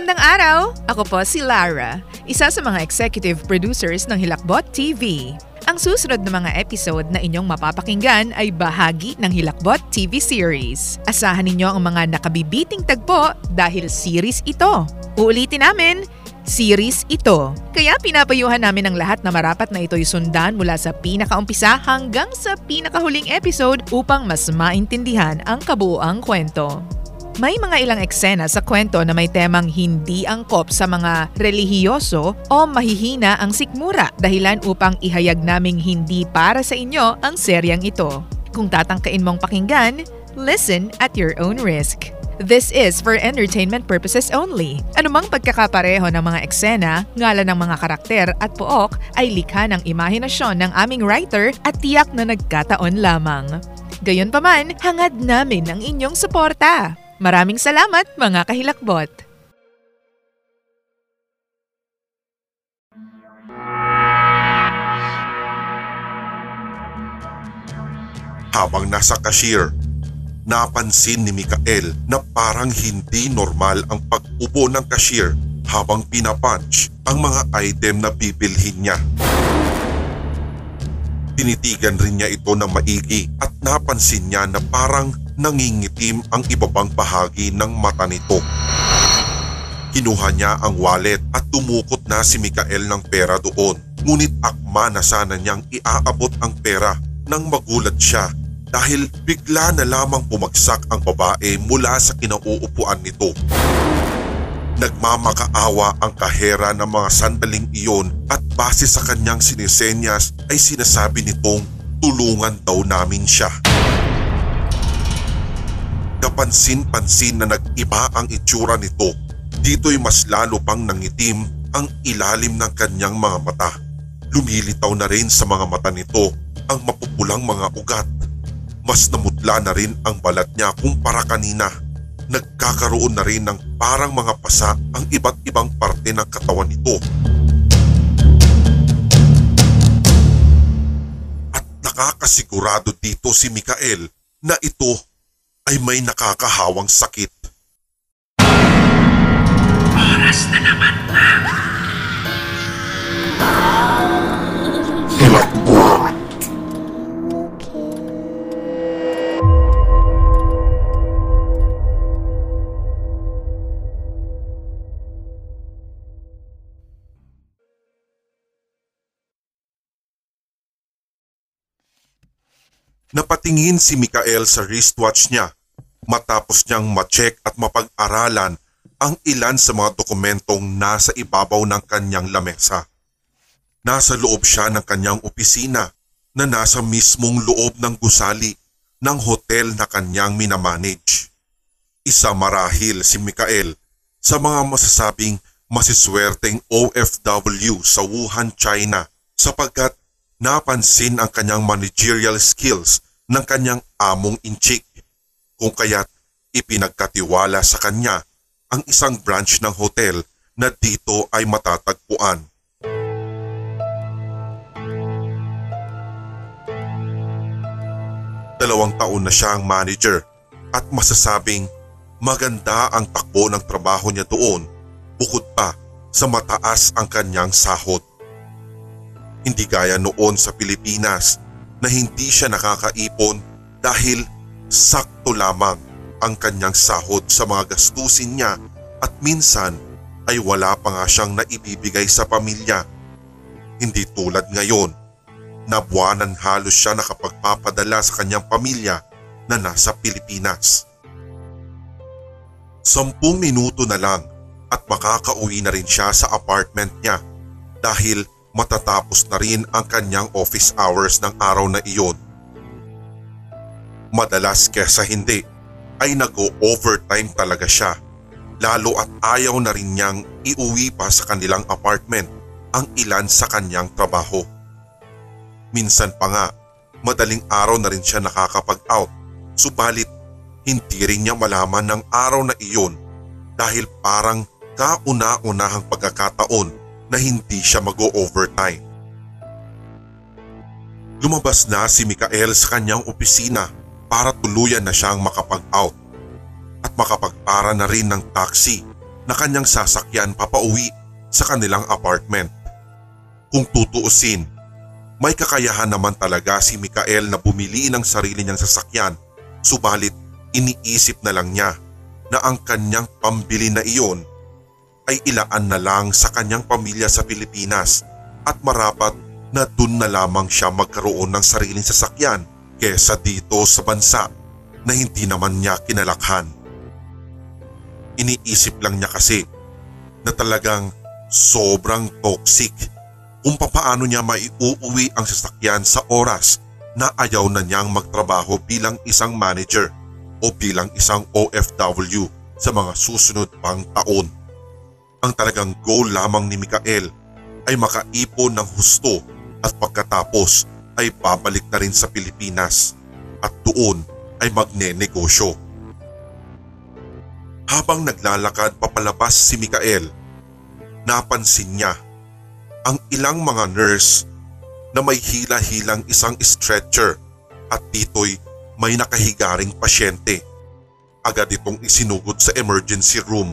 Magandang araw! Ako po si Lara, isa sa mga executive producers ng Hilakbot TV. Ang susunod na mga episode na inyong mapapakinggan ay bahagi ng Hilakbot TV series. Asahan ninyo ang mga nakabibiting tagpo dahil series ito. Uulitin namin, series ito. Kaya pinapayuhan namin ang lahat na marapat na ito'y sundan mula sa pinakaumpisa hanggang sa pinakahuling episode upang mas maintindihan ang kabuuang kwento. May mga ilang eksena sa kwento na may temang hindi angkop sa mga relihiyoso o mahihina ang sikmura dahilan upang ihayag naming hindi para sa inyo ang seryang ito. Kung tatangkain mong pakinggan, listen at your own risk. This is for entertainment purposes only. Anumang pagkakapareho ng mga eksena, ngalan ng mga karakter at pook ay likha ng imahinasyon ng aming writer at tiyak na nagkataon lamang. Gayunpaman, hangad namin ang inyong suporta. Maraming salamat mga kahilakbot! Habang nasa cashier, napansin ni Mikael na parang hindi normal ang pag-ubo ng cashier habang pinapunch ang mga item na bibilhin niya. Tinitigan rin niya ito ng maigi at napansin niya na parang nangingitim ang ibabang bahagi ng mata nito. Kinuha niya ang wallet at tumukot na si Mikael ng pera doon. Ngunit akma na sana niyang iaabot ang pera nang magulat siya dahil bigla na lamang bumagsak ang babae mula sa kinauupuan nito. Nagmamakaawa ang kahera ng mga sandaling iyon at base sa kanyang sinisenyas ay sinasabi nitong tulungan daw namin siya. Kapansin-pansin na nag-iba ang itsura nito. Dito'y mas lalo pang nangitim ang ilalim ng kanyang mga mata. Lumilitaw na rin sa mga mata nito ang mapupulang mga ugat. Mas namutla na rin ang balat niya kumpara kanina. Nagkakaroon na rin ng parang mga pasa ang iba't ibang parte ng katawan nito. At nakakasigurado dito si Mikael na ito ay may nakakahawang sakit. Oras na naman na. Napatingin si Mikael sa wristwatch niya matapos niyang ma-check at mapag-aralan ang ilan sa mga dokumentong nasa ibabaw ng kanyang lamesa. Nasa loob siya ng kanyang opisina na nasa mismong loob ng gusali ng hotel na kanyang minamanage. Isa marahil si Mikael sa mga masasabing masiswerteng OFW sa Wuhan, China sapagkat napansin ang kanyang managerial skills ng kanyang among inchik kung kaya't ipinagkatiwala sa kanya ang isang branch ng hotel na dito ay matatagpuan. Dalawang taon na siya ang manager at masasabing maganda ang takbo ng trabaho niya doon bukod pa sa mataas ang kanyang sahod. Hindi gaya noon sa Pilipinas na hindi siya nakakaipon dahil sakto lamang ang kanyang sahod sa mga gastusin niya at minsan ay wala pa nga siyang naibibigay sa pamilya. Hindi tulad ngayon na buwanan halos siya nakapagpapadala sa kanyang pamilya na nasa Pilipinas. Sampung minuto na lang at makakauwi na rin siya sa apartment niya dahil matatapos na rin ang kanyang office hours ng araw na iyon. Madalas kesa hindi ay nag-overtime talaga siya lalo at ayaw na rin niyang iuwi pa sa kanilang apartment ang ilan sa kanyang trabaho. Minsan pa nga, madaling araw na rin siya nakakapag-out subalit hindi rin niya malaman ng araw na iyon dahil parang kauna-unahang pagkakataon na hindi siya mag-overtime. Lumabas na si Mikael sa kanyang opisina para tuluyan na siyang makapag-out at makapagpara na rin ng taxi na kanyang sasakyan papauwi sa kanilang apartment. Kung tutuusin, may kakayahan naman talaga si Mikael na bumili ng sarili niyang sasakyan subalit iniisip na lang niya na ang kanyang pambili na iyon ay ilaan na lang sa kanyang pamilya sa Pilipinas at marapat na dun na lamang siya magkaroon ng sariling sasakyan kesa dito sa bansa na hindi naman niya kinalakhan. Iniisip lang niya kasi na talagang sobrang toxic kung papaano niya maiuuwi ang sasakyan sa oras na ayaw na niyang magtrabaho bilang isang manager o bilang isang OFW sa mga susunod pang taon. Ang talagang goal lamang ni Mikael ay makaipon ng husto at pagkatapos ay babalik na rin sa Pilipinas at doon ay magne-negosyo. Habang naglalakad papalabas si Mikael, napansin niya ang ilang mga nurse na may hila-hilang isang stretcher at dito'y may nakahigaring pasyente. Agad itong isinugod sa emergency room.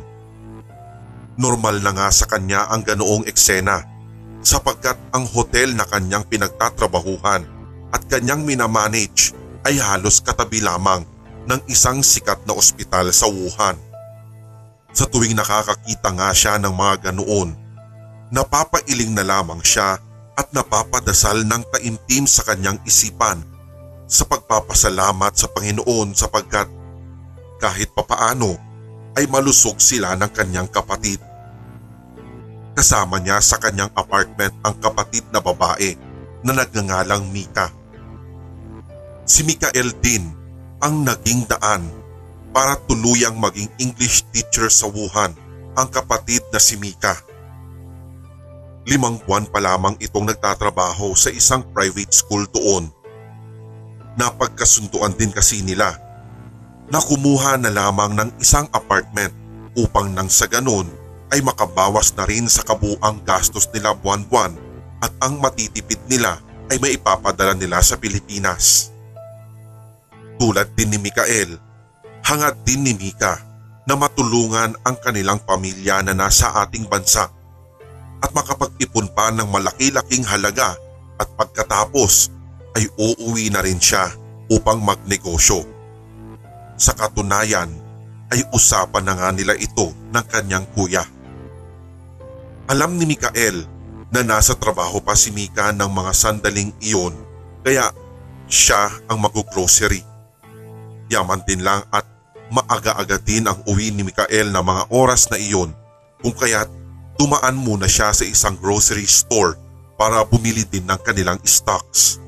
Normal na nga sa kanya ang ganoong eksena sapagkat ang hotel na kanyang pinagtatrabahuhan at kanyang minamanage ay halos katabi lamang ng isang sikat na ospital sa Wuhan. Sa tuwing nakakakita nga siya ng mga ganoon, napapailing na lamang siya at napapadasal ng taimtim sa kanyang isipan sa pagpapasalamat sa Panginoon sapagkat kahit papaano ay malusog sila ng kanyang kapatid. Kasama niya sa kanyang apartment ang kapatid na babae na nagngangalang Mika. Si Mikael din ang naging daan para tuluyang maging English teacher sa Wuhan ang kapatid na si Mika. Limang buwan pa lamang itong nagtatrabaho sa isang private school doon. Napagkasunduan din kasi nila na kumuha na lamang ng isang apartment upang nang sa ganon ay makabawas na rin sa kabuang gastos nila buwan-buwan at ang matitipid nila ay may ipapadala nila sa Pilipinas. Tulad din ni Mikael, hangad din ni Mika na matulungan ang kanilang pamilya na nasa ating bansa at makapag-ipon pa ng malaki-laking halaga at pagkatapos ay uuwi na rin siya upang magnegosyo. Sa katunayan ay usapan na nga nila ito ng kanyang kuya. Alam ni Mikael na nasa trabaho pa si Mika ng mga sandaling iyon kaya siya ang mag-grocery. Yaman din lang at maaga-aga din ang uwi ni Mikael na mga oras na iyon kung kaya't dumaan muna siya sa isang grocery store para bumili din ng kanilang stocks.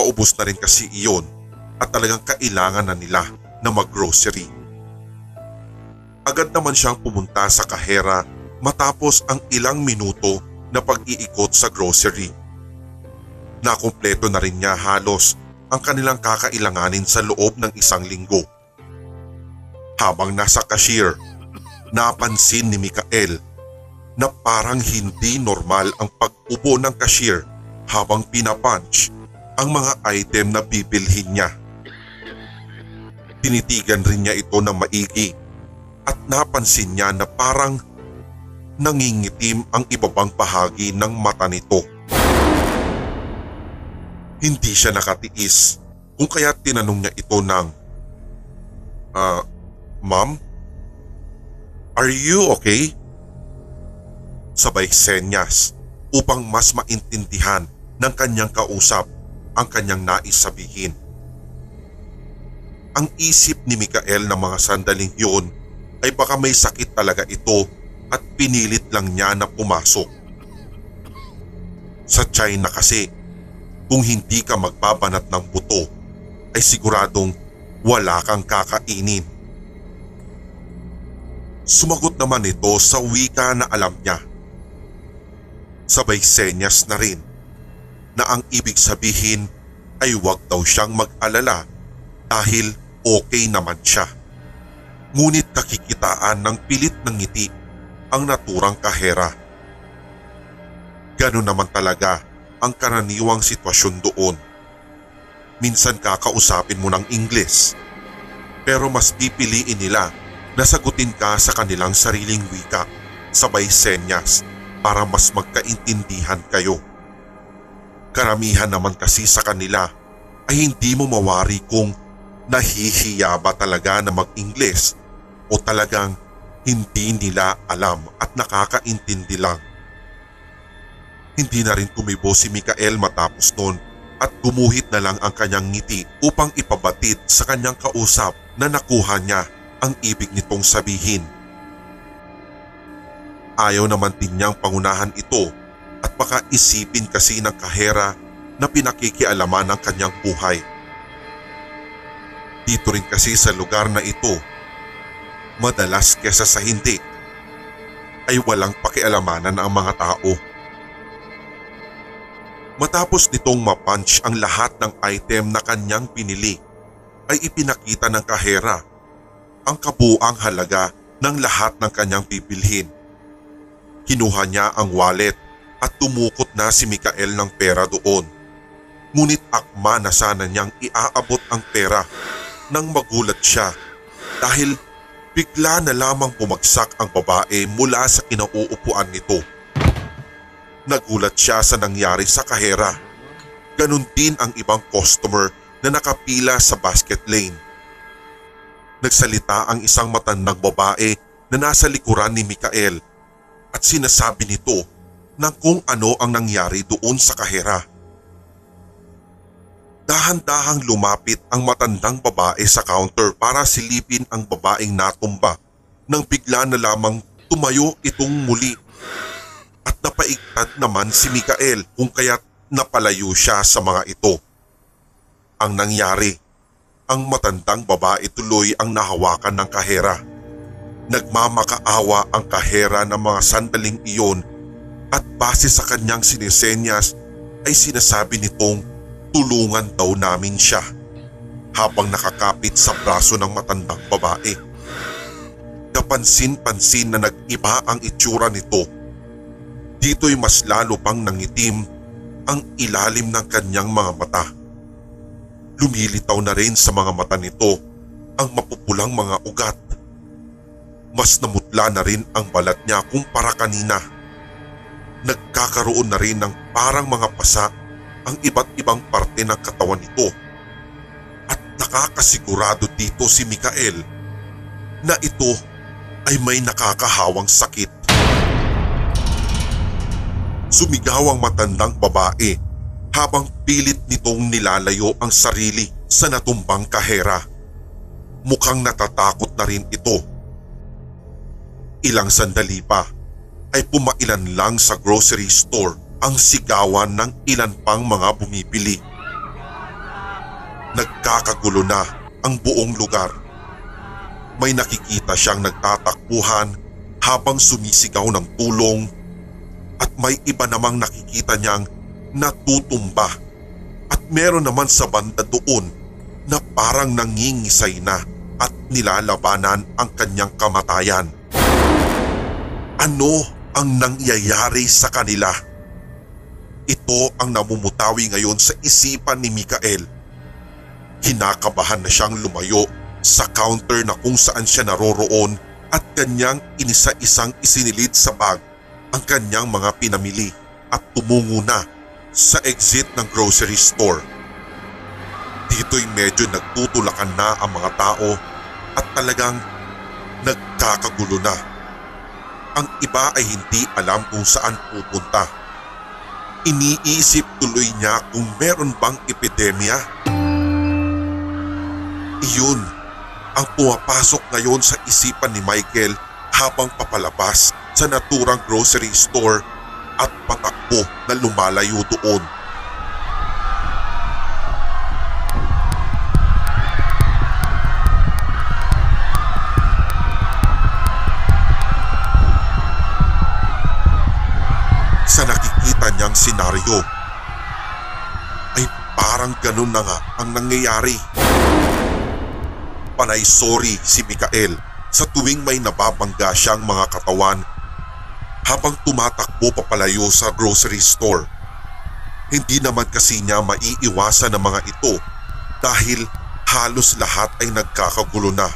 Paubos na rin kasi iyon at talagang kailangan na nila na maggrocery. Agad naman siyang pumunta sa kahera matapos ang ilang minuto na pag-iikot sa grocery. Nakumpleto na rin niya halos ang kanilang kakailanganin sa loob ng isang linggo. Habang nasa cashier, napansin ni Mikael na parang hindi normal ang pag-upo ng cashier habang pinapunch ang mga item na bibilhin niya. Tinitigan rin niya ito ng maigi at napansin niya na parang nangingitim ang ibabang bahagi ng mata nito. Hindi siya nakatiis kung kaya tinanong niya ito ng Ah, uh, Ma'am? Are you okay? Sabay senyas upang mas maintindihan ng kanyang kausap ang kanyang nais sabihin. Ang isip ni Mikael na mga sandaling yun ay baka may sakit talaga ito at pinilit lang niya na pumasok. Sa China kasi, kung hindi ka magbabanat ng buto, ay siguradong wala kang kakainin. Sumagot naman ito sa wika na alam niya. Sabay senyas na rin na ang ibig sabihin ay huwag daw siyang mag-alala dahil okay naman siya. Ngunit kakikitaan ng pilit ng ngiti ang naturang kahera. Ganon naman talaga ang karaniwang sitwasyon doon. Minsan kakausapin mo ng Ingles pero mas pipiliin nila Nasagutin ka sa kanilang sariling wika, sabay senyas para mas magkaintindihan kayo. Karamihan naman kasi sa kanila ay hindi mo mawari kung nahihiya ba talaga na mag-Ingles o talagang hindi nila alam at nakakaintindi lang. Hindi na rin kumibo si Mikael matapos noon at gumuhit na lang ang kanyang ngiti upang ipabatid sa kanyang kausap na nakuha niya ang ibig nitong sabihin. Ayaw naman din niyang pangunahan ito at baka isipin kasi ng kahera na pinakikialaman ng kanyang buhay. Dito rin kasi sa lugar na ito, madalas kesa sa hindi, ay walang pakialamanan ang mga tao. Matapos nitong mapunch ang lahat ng item na kanyang pinili, ay ipinakita ng kahera ang kabuang halaga ng lahat ng kanyang pipilhin. Kinuha niya ang wallet at tumukot na si Mikael ng pera doon. Ngunit akma na sana niyang iaabot ang pera nang magulat siya dahil bigla na lamang bumagsak ang babae mula sa kinauupuan nito. Nagulat siya sa nangyari sa kahera. Ganon din ang ibang customer na nakapila sa basket lane. Nagsalita ang isang matandang babae na nasa likuran ni Mikael at sinasabi nito ng kung ano ang nangyari doon sa kahera. Dahan-dahang lumapit ang matandang babae sa counter para silipin ang babaeng natumba nang bigla na lamang tumayo itong muli at napaigtad naman si Mikael kung kaya't napalayo siya sa mga ito. Ang nangyari, ang matandang babae tuloy ang nahawakan ng kahera. Nagmamakaawa ang kahera ng mga sandaling iyon at base sa kanyang sinisenyas ay sinasabi nitong tulungan daw namin siya habang nakakapit sa braso ng matandang babae. Kapansin-pansin na nag-iba ang itsura nito Dito'y mas lalo pang nangitim ang ilalim ng kanyang mga mata. Lumilitaw na rin sa mga mata nito ang mapupulang mga ugat. Mas namutla na rin ang balat niya kumpara kanina. Nagkakaroon na rin ng parang mga pasa ang iba't ibang parte ng katawan nito. At nakakasigurado dito si Mikael na ito ay may nakakahawang sakit. Sumigaw ang matandang babae habang pilit nitong nilalayo ang sarili sa natumbang kahera. Mukhang natatakot na rin ito. Ilang sandali pa ay pumailan lang sa grocery store ang sigawan ng ilan pang mga bumibili. Nagkakagulo na ang buong lugar. May nakikita siyang nagtatakbuhan habang sumisigaw ng tulong at may iba namang nakikita niyang natutumba at meron naman sa banda doon na parang nangingisay na at nilalabanan ang kanyang kamatayan. Ano ang nangyayari sa kanila? Ito ang namumutawi ngayon sa isipan ni Mikael. Kinakabahan na siyang lumayo sa counter na kung saan siya naroroon at kanyang inisa-isang isinilid sa bag ang kanyang mga pinamili at tumungo na sa exit ng grocery store. Dito'y medyo nagtutulakan na ang mga tao at talagang nagkakagulo na. Ang iba ay hindi alam kung saan pupunta. Iniisip tuloy niya kung meron bang epidemya. Iyon ang pumapasok ngayon sa isipan ni Michael habang papalabas sa naturang grocery store at patakbo na lumalayo doon. Nakikita niyang senaryo ay parang ganun na nga ang nangyayari. Panay sorry si Mikael sa tuwing may nababangga siyang mga katawan habang tumatakbo papalayo sa grocery store. Hindi naman kasi niya maiiwasan ng mga ito dahil halos lahat ay nagkakagulo na.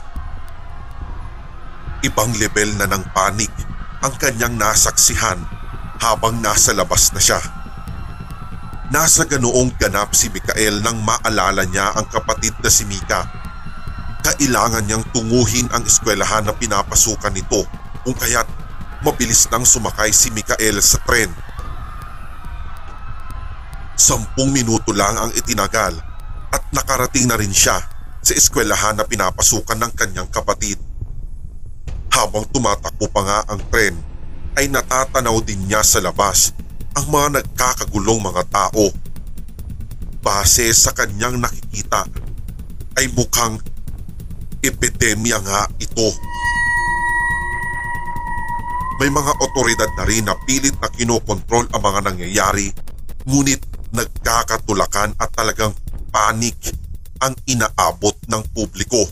Ibang level na ng panik ang kanyang nasaksihan habang nasa labas na siya. Nasa ganoong ganap si Mikael nang maalala niya ang kapatid na si Mika. Kailangan niyang tunguhin ang eskwelahan na pinapasukan nito kung kaya't mabilis nang sumakay si Mikael sa tren. Sampung minuto lang ang itinagal at nakarating na rin siya sa eskwelahan na pinapasukan ng kanyang kapatid. Habang tumatakbo pa nga ang tren ay natatanaw din niya sa labas ang mga nagkakagulong mga tao. Base sa kanyang nakikita ay mukhang epidemya nga ito. May mga otoridad na rin na pilit na kinokontrol ang mga nangyayari ngunit nagkakatulakan at talagang panik ang inaabot ng publiko.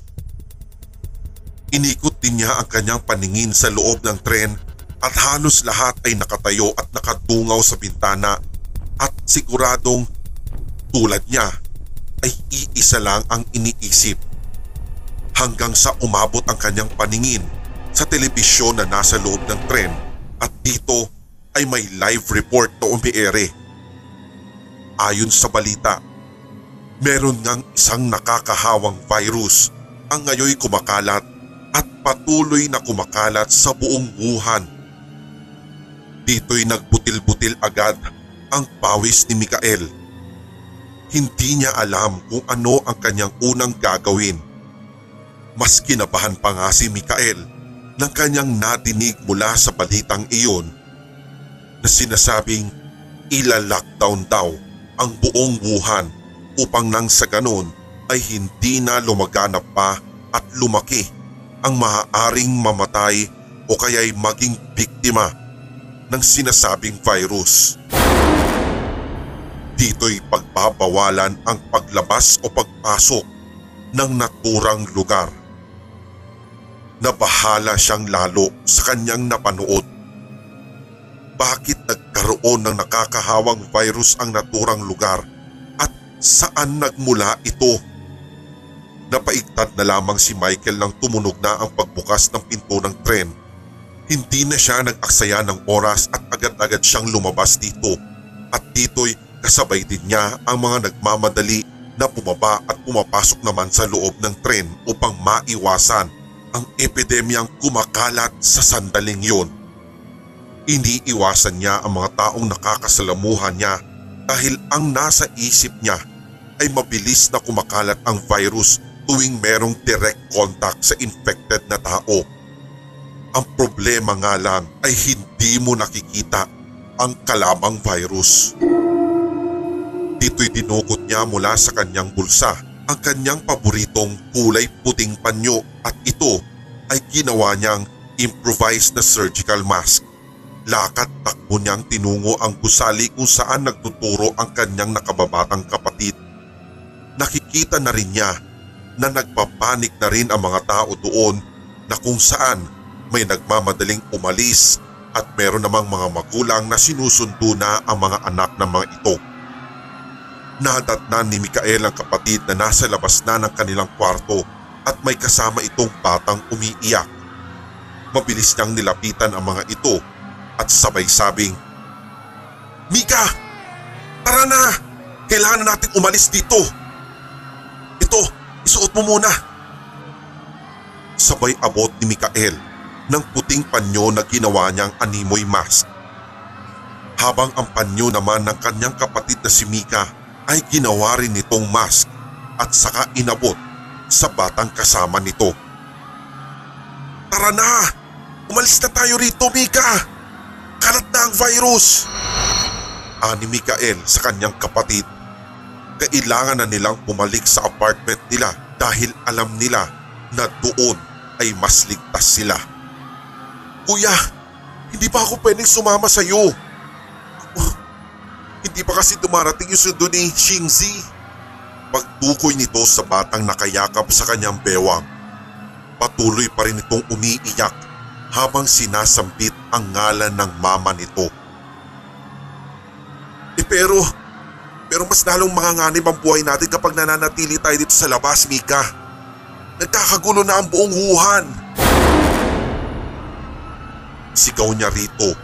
Inikot din niya ang kanyang paningin sa loob ng tren at halos lahat ay nakatayo at nakadungaw sa bintana at siguradong tulad niya ay iisa lang ang iniisip. Hanggang sa umabot ang kanyang paningin sa telebisyon na nasa loob ng tren at dito ay may live report na umiere. Ayon sa balita, meron ngang isang nakakahawang virus ang ngayoy kumakalat at patuloy na kumakalat sa buong Wuhan. Dito'y nagbutil-butil agad ang pawis ni Mikael. Hindi niya alam kung ano ang kanyang unang gagawin. Mas kinabahan pa nga si Mikael nang kanyang nadinig mula sa balitang iyon na sinasabing ila-lockdown daw ang buong Wuhan upang nang sa ganon ay hindi na lumaganap pa at lumaki ang maaaring mamatay o kaya'y maging biktima ng sinasabing virus. Dito'y pagbabawalan ang paglabas o pagpasok ng naturang lugar. Nabahala siyang lalo sa kanyang napanood. Bakit nagkaroon ng nakakahawang virus ang naturang lugar at saan nagmula ito? Napaigtad na lamang si Michael nang tumunog na ang pagbukas ng pinto ng tren. Hindi na siya nag-aksaya ng oras at agad-agad siyang lumabas dito at dito'y kasabay din niya ang mga nagmamadali na bumaba at pumapasok naman sa loob ng tren upang maiwasan ang epidemyang kumakalat sa sandaling yon. Iniiwasan niya ang mga taong nakakasalamuhan niya dahil ang nasa isip niya ay mabilis na kumakalat ang virus tuwing merong direct contact sa infected na tao. Ang problema nga lang ay hindi mo nakikita ang kalamang virus. Dito'y dinukot niya mula sa kanyang bulsa ang kanyang paboritong kulay puting panyo at ito ay ginawa niyang improvised na surgical mask. Lakad takbo niyang tinungo ang gusali kung saan nagtuturo ang kanyang nakababatang kapatid. Nakikita na rin niya na nagpapanik na rin ang mga tao doon na kung saan may nagmamadaling umalis at meron namang mga magulang na sinusundo na ang mga anak ng mga ito. Nadatnan ni Mikael ang kapatid na nasa labas na ng kanilang kwarto at may kasama itong batang umiiyak. Mabilis niyang nilapitan ang mga ito at sabay sabing, Mika! Tara na! Kailangan na natin umalis dito! Ito, isuot mo muna! Sabay abot ni Mikael ng puting panyo na ginawa niyang animoy mask. Habang ang panyo naman ng kanyang kapatid na si Mika ay ginawa rin nitong mask at saka inabot sa batang kasama nito. Tara na! Umalis na tayo rito, Mika! Kalat na ang virus! Ani Mikael sa kanyang kapatid. Kailangan na nilang bumalik sa apartment nila dahil alam nila na doon ay mas ligtas sila. Kuya, hindi pa ako pwedeng sumama sa iyo. Oh, hindi pa kasi dumarating yung sundo ni Xingzi. Pagtukoy nito sa batang nakayakap sa kanyang bewang. Patuloy pa rin itong umiiyak habang sinasambit ang ngalan ng mama nito. Eh pero, pero mas lalong manganganib ang buhay natin kapag nananatili tayo dito sa labas, Mika. Nagkakagulo na ang buong Wuhan. Sigaw niya rito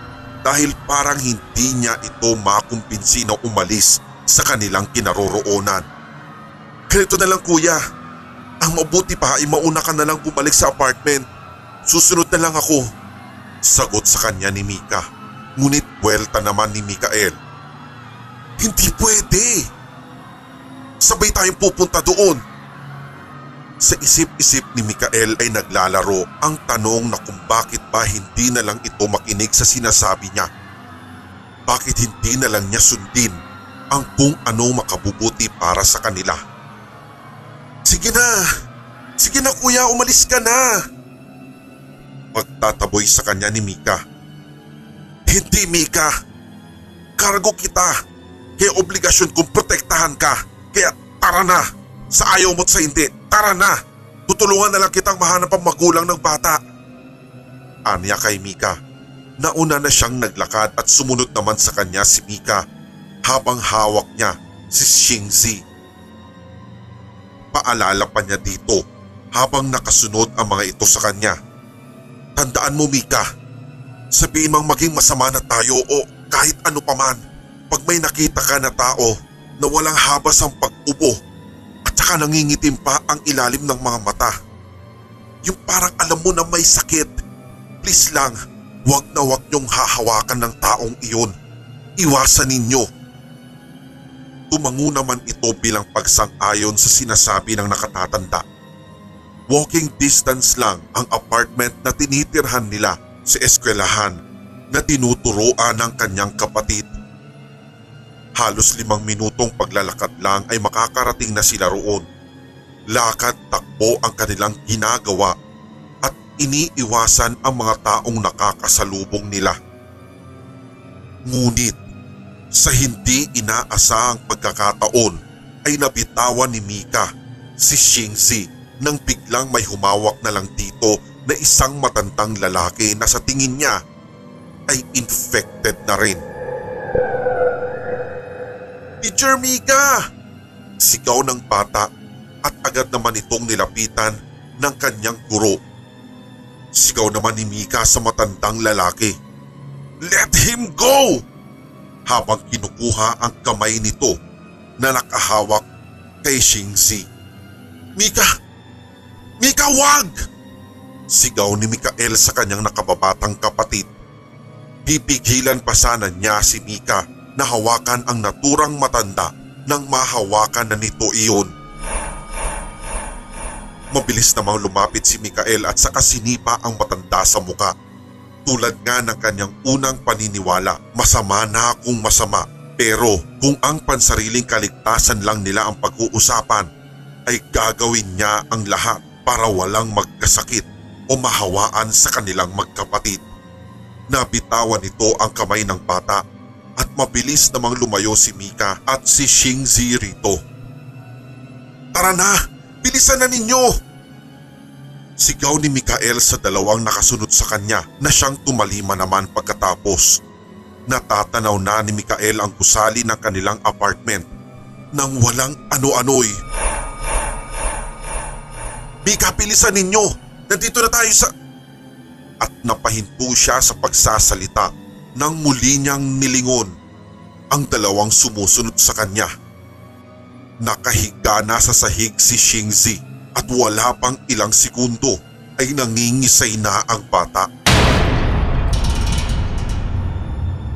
dahil parang hindi niya ito makumpinsi na umalis sa kanilang kinaroroonan. Ganito na lang kuya, ang mabuti pa ay mauna ka na lang bumalik sa apartment. Susunod na lang ako. Sagot sa kanya ni Mika. Ngunit buwelta naman ni Mikael. Hindi pwede. Sabay tayong pupunta doon. Sa isip-isip ni Mikael ay naglalaro ang tanong na kung bakit ba hindi na lang ito makinig sa sinasabi niya. Bakit hindi na lang niya sundin ang kung ano makabubuti para sa kanila. Sige na, sige na kuya umalis ka na. Pagtataboy sa kanya ni Mika. Hindi Mika, kargo kita. Kaya obligasyon kong protektahan ka. Kaya tara na. Sa ayaw mo't sa hindi, tara na. Tutulungan na lang kitang mahanap ang magulang ng bata. Anya kay Mika. Nauna na siyang naglakad at sumunod naman sa kanya si Mika habang hawak niya si Shingzi. Paalala pa niya dito habang nakasunod ang mga ito sa kanya. Tandaan mo Mika, sabihin mang maging masama na tayo o kahit ano paman, pag may nakita ka na tao na walang habas ang pag-ubo at saka nangingitim pa ang ilalim ng mga mata. Yung parang alam mo na may sakit, please lang, wag na wag niyong hahawakan ng taong iyon. Iwasan ninyo. Tumango naman ito bilang pagsang-ayon sa sinasabi ng nakatatanda. Walking distance lang ang apartment na tinitirhan nila sa eskwelahan na tinuturoan ng kanyang kapatid. Halos limang minutong paglalakad lang ay makakarating na sila roon. Lakad takbo ang kanilang ginagawa at iniiwasan ang mga taong nakakasalubong nila. Ngunit sa hindi inaasahang pagkakataon ay nabitawan ni Mika si Shingzi nang biglang may humawak na lang dito na isang matandang lalaki na sa tingin niya ay infected na rin. Teacher Mika! Sigaw ng bata at agad naman itong nilapitan ng kanyang guro. Sigaw naman ni Mika sa matandang lalaki. Let him go! Habang kinukuha ang kamay nito na nakahawak kay Shingzi. Mika! Mika wag! Sigaw ni Mikael sa kanyang nakababatang kapatid. Pipigilan pa sana niya si Mika na hawakan ang naturang matanda nang mahawakan na nito iyon. Mabilis namang lumapit si Mikael at saka sinipa ang matanda sa muka. Tulad nga ng kanyang unang paniniwala, masama na kung masama. Pero kung ang pansariling kaligtasan lang nila ang pag-uusapan, ay gagawin niya ang lahat para walang magkasakit o mahawaan sa kanilang magkapatid. Nabitawan nito ang kamay ng bata at mabilis namang lumayo si Mika at si Shingzi rito. Tara na! Bilisan na ninyo! Sigaw ni Mikael sa dalawang nakasunod sa kanya na siyang tumalima naman pagkatapos. Natatanaw na ni Mikael ang gusali ng kanilang apartment nang walang ano-ano'y. Mika, bilisan ninyo! Nandito na tayo sa... At napahinto siya sa pagsasalita nang muli niyang nilingon ang dalawang sumusunod sa kanya. Nakahiga na sa sahig si Shingzi at wala pang ilang segundo ay nangingisay na ang bata.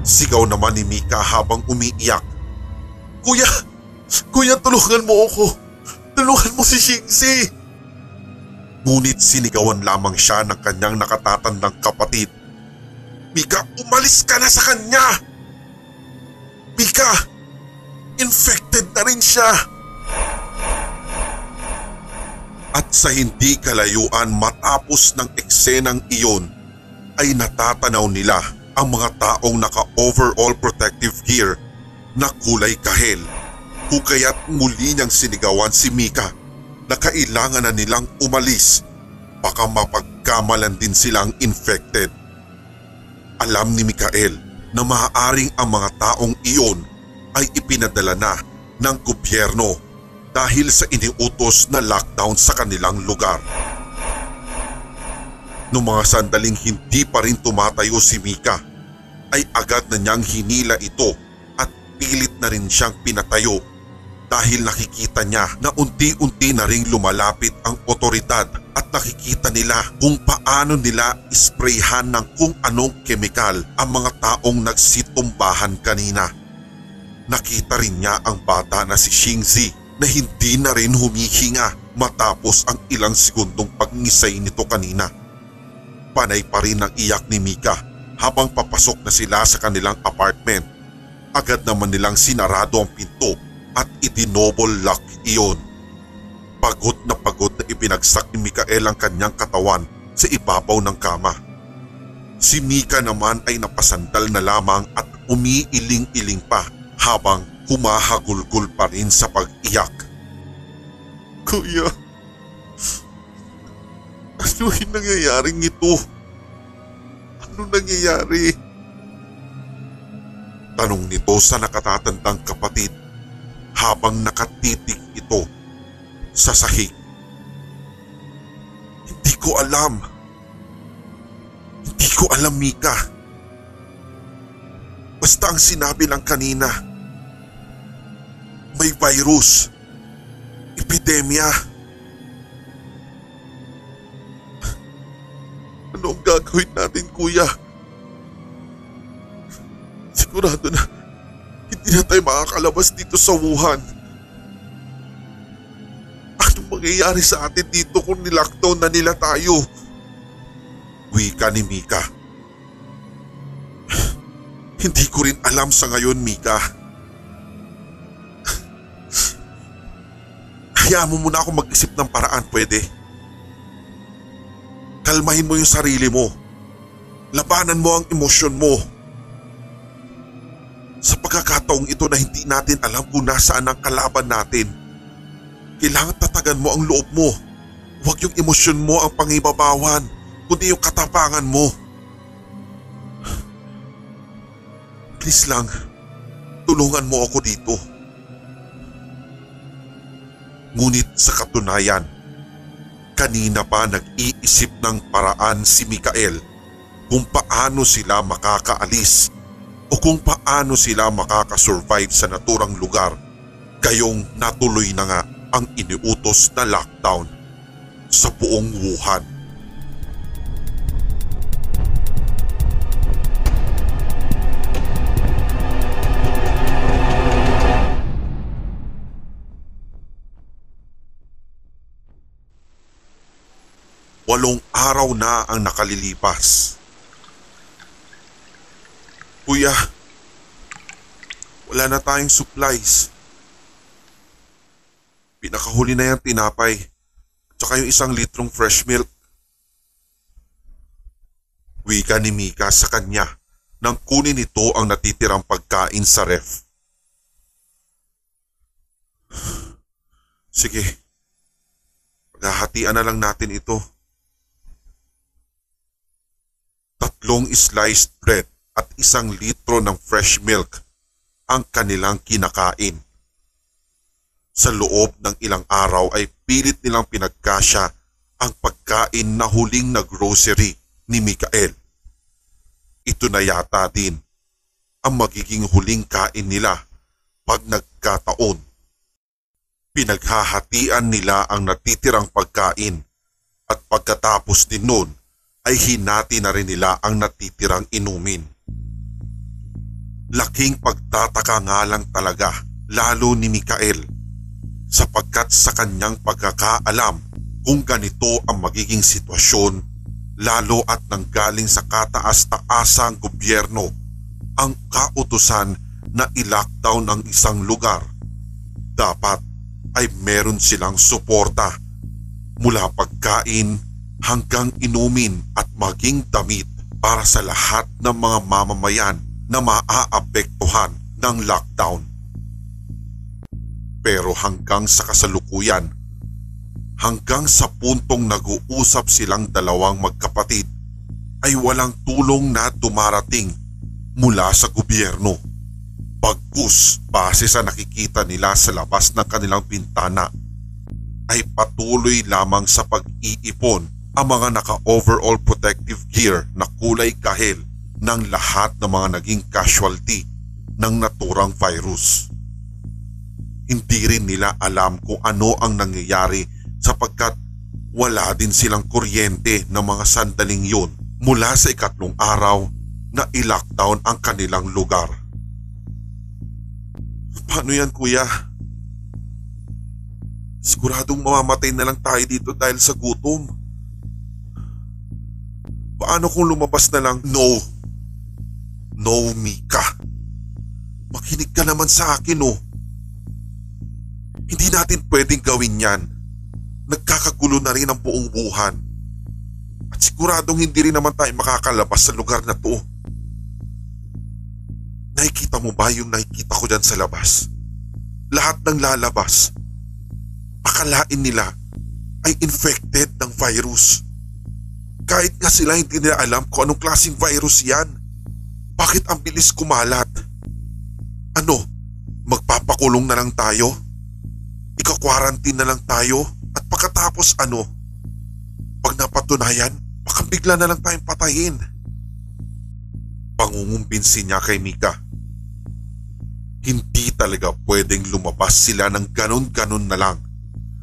Sigaw naman ni Mika habang umiiyak. Kuya! Kuya tulungan mo ako! Tulungan mo si Shingzi! Ngunit sinigawan lamang siya ng kanyang nakatatandang kapatid. Mika, umalis ka na sa kanya! Mika! Infected na rin siya! At sa hindi kalayuan matapos ng eksenang iyon ay natatanaw nila ang mga taong naka-overall protective gear na kulay kahel. Kung kaya't muli niyang sinigawan si Mika na kailangan na nilang umalis baka mapagkamalan din silang infected. Alam ni Mikael na maaaring ang mga taong iyon ay ipinadala na ng gobyerno dahil sa iniutos na lockdown sa kanilang lugar. Noong mga sandaling hindi pa rin tumatayo si Mika, ay agad na niyang hinila ito at pilit na rin siyang pinatayo dahil nakikita niya na unti-unti na ring lumalapit ang otoridad at nakikita nila kung paano nila isprayhan ng kung anong kemikal ang mga taong nagsitumbahan kanina. Nakita rin niya ang bata na si Shingzi na hindi na rin humihinga matapos ang ilang segundong pagngisay nito kanina. Panay pa rin ang iyak ni Mika habang papasok na sila sa kanilang apartment. Agad naman nilang sinarado ang pinto at idinobol lock iyon. Pagod na pagod na ibinagsak ni Mikael ang kanyang katawan sa ibabaw ng kama. Si Mika naman ay napasandal na lamang at umiiling-iling pa habang humahagulgul pa rin sa pag-iyak. Kuya, ano yung nangyayaring ito? Ano nangyayari? Tanong nito sa nakatatandang kapatid habang nakatitig ito sa sahig. Hindi ko alam. Hindi ko alam, Mika. Basta ang sinabi lang kanina, may virus, epidemya. Ano ang gagawin natin, kuya? Sigurado na hindi na tayo makakalabas dito sa Wuhan. Mangyayari sa atin dito kung nilockdown na nila tayo? Wika ni Mika. Hindi ko rin alam sa ngayon, Mika. Hayaan mo muna ako mag-isip ng paraan, pwede? Kalmahin mo yung sarili mo. Labanan mo ang emosyon mo. Sa pagkakataong ito na hindi natin alam kung nasaan ang kalaban natin, kailangan tatagan mo ang loob mo. Huwag yung emosyon mo ang pangibabawan, kundi yung katapangan mo. Please lang, tulungan mo ako dito. Ngunit sa katunayan, kanina pa nag-iisip ng paraan si Mikael kung paano sila makakaalis o kung paano sila makakasurvive sa naturang lugar gayong natuloy na nga ang iniutos na lockdown sa buong Wuhan. Walong araw na ang nakalilipas. Kuya, wala na tayong supplies. Pinakahuli na yung tinapay. Tsaka yung isang litrong fresh milk. Wika ni Mika sa kanya nang kunin nito ang natitirang pagkain sa ref. Sige, paghahatian na lang natin ito. Tatlong sliced bread at isang litro ng fresh milk ang kanilang kinakain. Sa loob ng ilang araw ay pilit nilang pinagkasya ang pagkain na huling na grocery ni Mikael. Ito na yata din ang magiging huling kain nila pag nagkataon. Pinaghahatian nila ang natitirang pagkain at pagkatapos din nun ay hinati na rin nila ang natitirang inumin. Laking pagtataka nga lang talaga lalo ni Mikael sapagkat sa kanyang pagkakaalam kung ganito ang magiging sitwasyon lalo at nanggaling sa kataas-taasang gobyerno ang kautusan na i-lockdown ang isang lugar. Dapat ay meron silang suporta mula pagkain hanggang inumin at maging damit para sa lahat ng mga mamamayan na maaapektuhan ng lockdown. Pero hanggang sa kasalukuyan, hanggang sa puntong nag-uusap silang dalawang magkapatid, ay walang tulong na dumarating mula sa gobyerno. Pagkus base sa nakikita nila sa labas ng kanilang pintana ay patuloy lamang sa pag-iipon ang mga naka-overall protective gear na kulay kahel ng lahat ng mga naging casualty ng naturang virus. Hindi rin nila alam kung ano ang nangyayari sapagkat wala din silang kuryente ng mga sandaling yun mula sa ikatlong araw na i-lockdown ang kanilang lugar. Paano yan kuya? Siguradong mamamatay na lang tayo dito dahil sa gutom. Paano kung lumabas na lang? No. No, Mika. Makinig ka naman sa akin, oh. Hindi natin pwedeng gawin yan. Nagkakagulo na rin ang buong buhan. At siguradong hindi rin naman tayo makakalabas sa lugar na to. Nakikita mo ba yung nakikita ko dyan sa labas? Lahat ng lalabas. Akalain nila ay infected ng virus. Kahit nga sila hindi nila alam kung anong klaseng virus yan. Bakit ang bilis kumalat? Ano? Magpapakulong na lang tayo? Ika-quarantine na lang tayo? At pagkatapos ano? Pag napatunayan, baka bigla na lang tayong patayin. Pangungumbinsi niya kay Mika. Hindi talaga pwedeng lumabas sila ng ganon-ganon na lang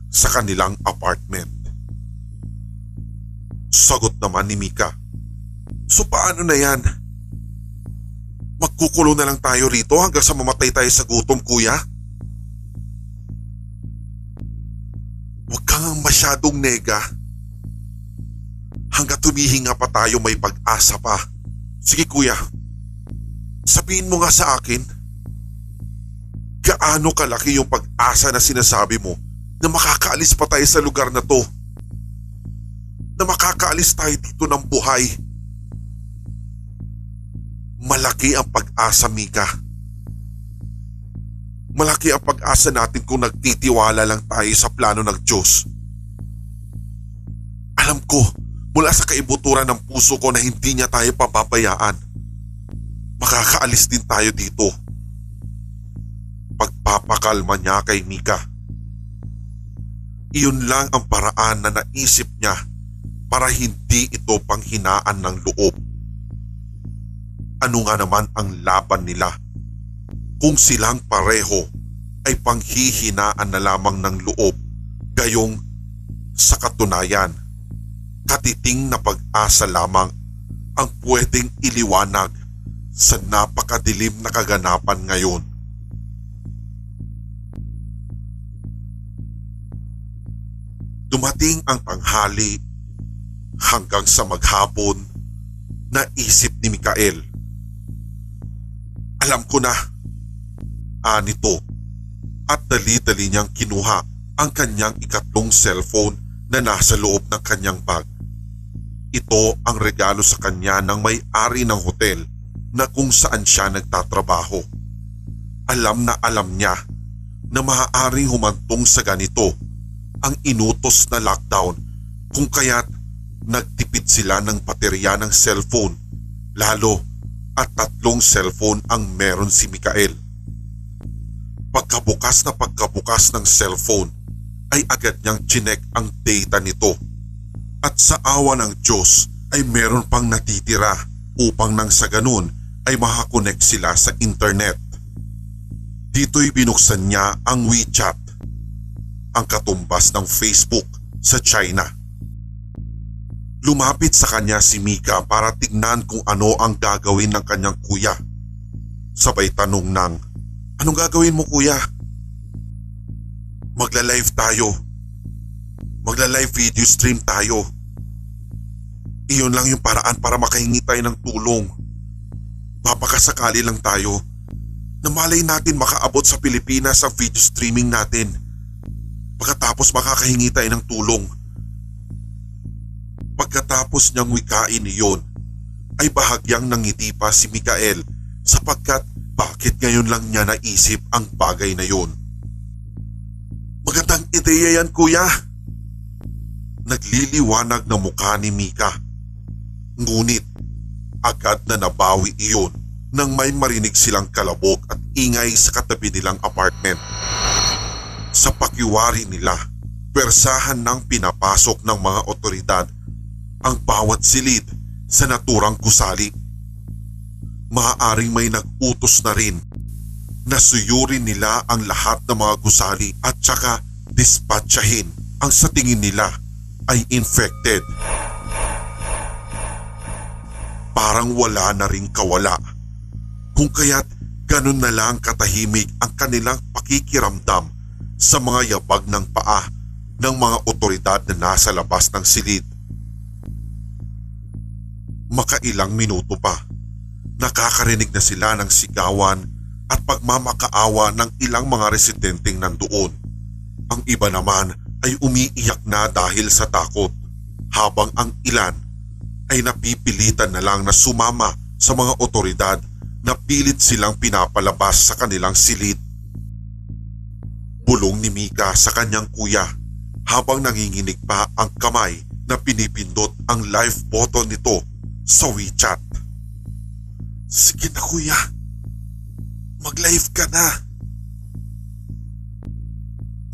sa kanilang apartment. Sagot naman ni Mika. So paano na yan? Magkukulong na lang tayo rito hanggang sa mamatay tayo sa gutom kuya? Huwag kang masyadong nega. Hanggat tumihinga pa tayo may pag-asa pa. Sige kuya, sabihin mo nga sa akin, gaano kalaki yung pag-asa na sinasabi mo na makakaalis pa tayo sa lugar na to? Na makakaalis tayo dito ng buhay? Malaki ang pag-asa, Mika. Malaki ang pag-asa natin kung nagtitiwala lang tayo sa plano ng Diyos. Alam ko, mula sa kaibuturan ng puso ko na hindi niya tayo papabayaan. Makakaalis din tayo dito. Pagpapakalma niya kay Mika. Iyon lang ang paraan na naisip niya para hindi ito panghinaan ng loob. Ano nga naman ang laban nila kung silang pareho ay panghihinaan na lamang ng loob gayong sa katunayan katiting na pag-asa lamang ang pwedeng iliwanag sa napakadilim na kaganapan ngayon. Dumating ang tanghali hanggang sa maghapon na isip ni Mikael. Alam ko na, anito at dali-dali niyang kinuha ang kanyang ikatlong cellphone na nasa loob ng kanyang bag. Ito ang regalo sa kanya ng may-ari ng hotel na kung saan siya nagtatrabaho. Alam na alam niya na maaaring humantong sa ganito ang inutos na lockdown kung kaya't nagtipid sila ng baterya ng cellphone lalo at tatlong cellphone ang meron si Mikael. Pagkabukas na pagkabukas ng cellphone ay agad niyang chinek ang data nito at sa awa ng Diyos ay meron pang natitira upang nang sa ganun ay makakonect sila sa internet. Dito'y binuksan niya ang WeChat, ang katumbas ng Facebook sa China. Lumapit sa kanya si Mika para tignan kung ano ang gagawin ng kanyang kuya. Sabay tanong ng, anong gagawin mo kuya? Magla-live tayo. Magla-live video stream tayo. Iyon lang yung paraan para makahingi tayo ng tulong. Papakasakali lang tayo na malay natin makaabot sa Pilipinas ang video streaming natin. Pagkatapos makakahingi tayo ng tulong. Pagkatapos niyang wikain iyon, ay bahagyang nangiti pa si Mikael sapagkat bakit ngayon lang niya naisip ang bagay na yun. Magandang ideya yan kuya. Nagliliwanag na mukha ni Mika. Ngunit agad na nabawi iyon nang may marinig silang kalabog at ingay sa katabi nilang apartment. Sa pakiwari nila, persahan ng pinapasok ng mga otoridad ang bawat silid sa naturang gusali. Maaaring may nag-utos na rin na suyurin nila ang lahat ng mga gusali at saka dispatchahin ang sa tingin nila ay infected. Parang wala na ring kawala. Kung kaya't ganun na lang katahimik ang kanilang pakikiramdam sa mga yabag ng paa ng mga otoridad na nasa labas ng silid. Makailang minuto pa, nakakarinig na sila ng sigawan at pagmamakaawa ng ilang mga residenteng nandoon. Ang iba naman ay umiiyak na dahil sa takot habang ang ilan ay napipilitan na lang na sumama sa mga otoridad na pilit silang pinapalabas sa kanilang silid. Bulong ni Mika sa kanyang kuya habang nanginginig pa ang kamay na pinipindot ang live button nito sa WeChat. Sige na kuya, mag-live ka na.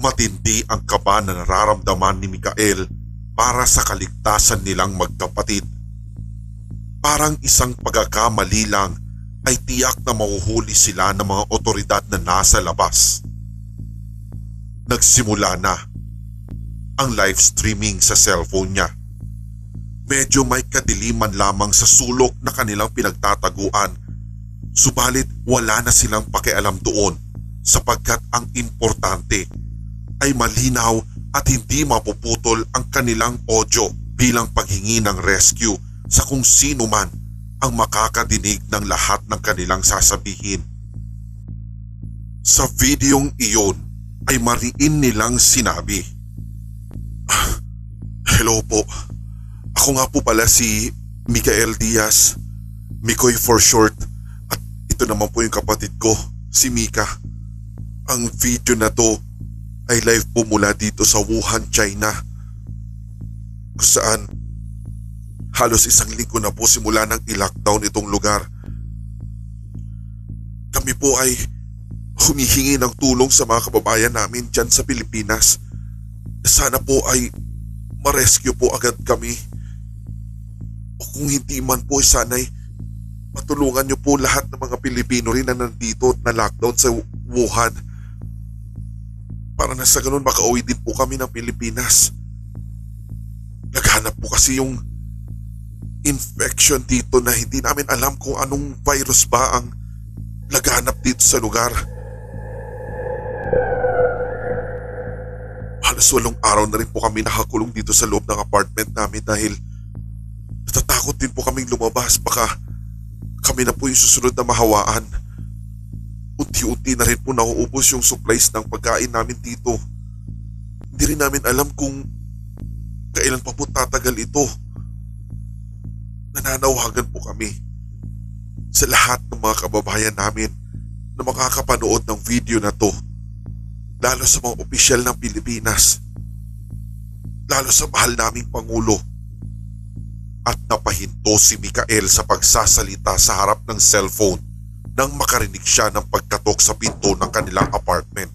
Matindi ang kaba na nararamdaman ni Mikael para sa kaligtasan nilang magkapatid. Parang isang pagkakamali lang ay tiyak na mahuhuli sila ng mga otoridad na nasa labas. Nagsimula na ang live streaming sa cellphone niya. Medyo may kadiliman lamang sa sulok na kanilang pinagtataguan subalit wala na silang pakialam doon sapagkat ang importante ay malinaw at hindi mapuputol ang kanilang audio bilang paghingi ng rescue sa kung sino man ang makakadinig ng lahat ng kanilang sasabihin. Sa videong iyon ay mariin nilang sinabi, "Ah, Hello po, ako nga po pala si Mikael Diaz, Mikoy for short at ito naman po yung kapatid ko, si Mika. Ang video na to ay live po mula dito sa Wuhan, China. Kung saan halos isang linggo na po simula nang i-lockdown itong lugar. Kami po ay humihingi ng tulong sa mga kababayan namin dyan sa Pilipinas. Sana po ay ma-rescue po agad kami. Kung hindi man po sana'y matulungan niyo po lahat ng mga Pilipino rin na nandito na lockdown sa Wuhan para na sa ganun makauwi din po kami ng Pilipinas. Naghanap po kasi yung infection dito na hindi namin alam kung anong virus ba ang laganap dito sa lugar. Halos walong araw na rin po kami nakakulong dito sa loob ng apartment namin dahil natatakot din po kaming lumabas baka kami na po yung susunod na mahawaan. Unti-unti na rin po nauubos yung supplies ng pagkain namin dito. Hindi rin namin alam kung kailan pa po tatagal ito. Nananawagan po kami sa lahat ng mga kababayan namin na makakapanood ng video na to. Lalo sa mga opisyal ng Pilipinas. Lalo sa mahal naming Pangulo. At napahinto si Mikael sa pagsasalita sa harap ng cellphone nang makarinig siya ng pagkatok sa pinto ng kanilang apartment.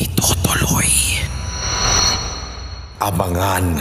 Itutuloy. Abangan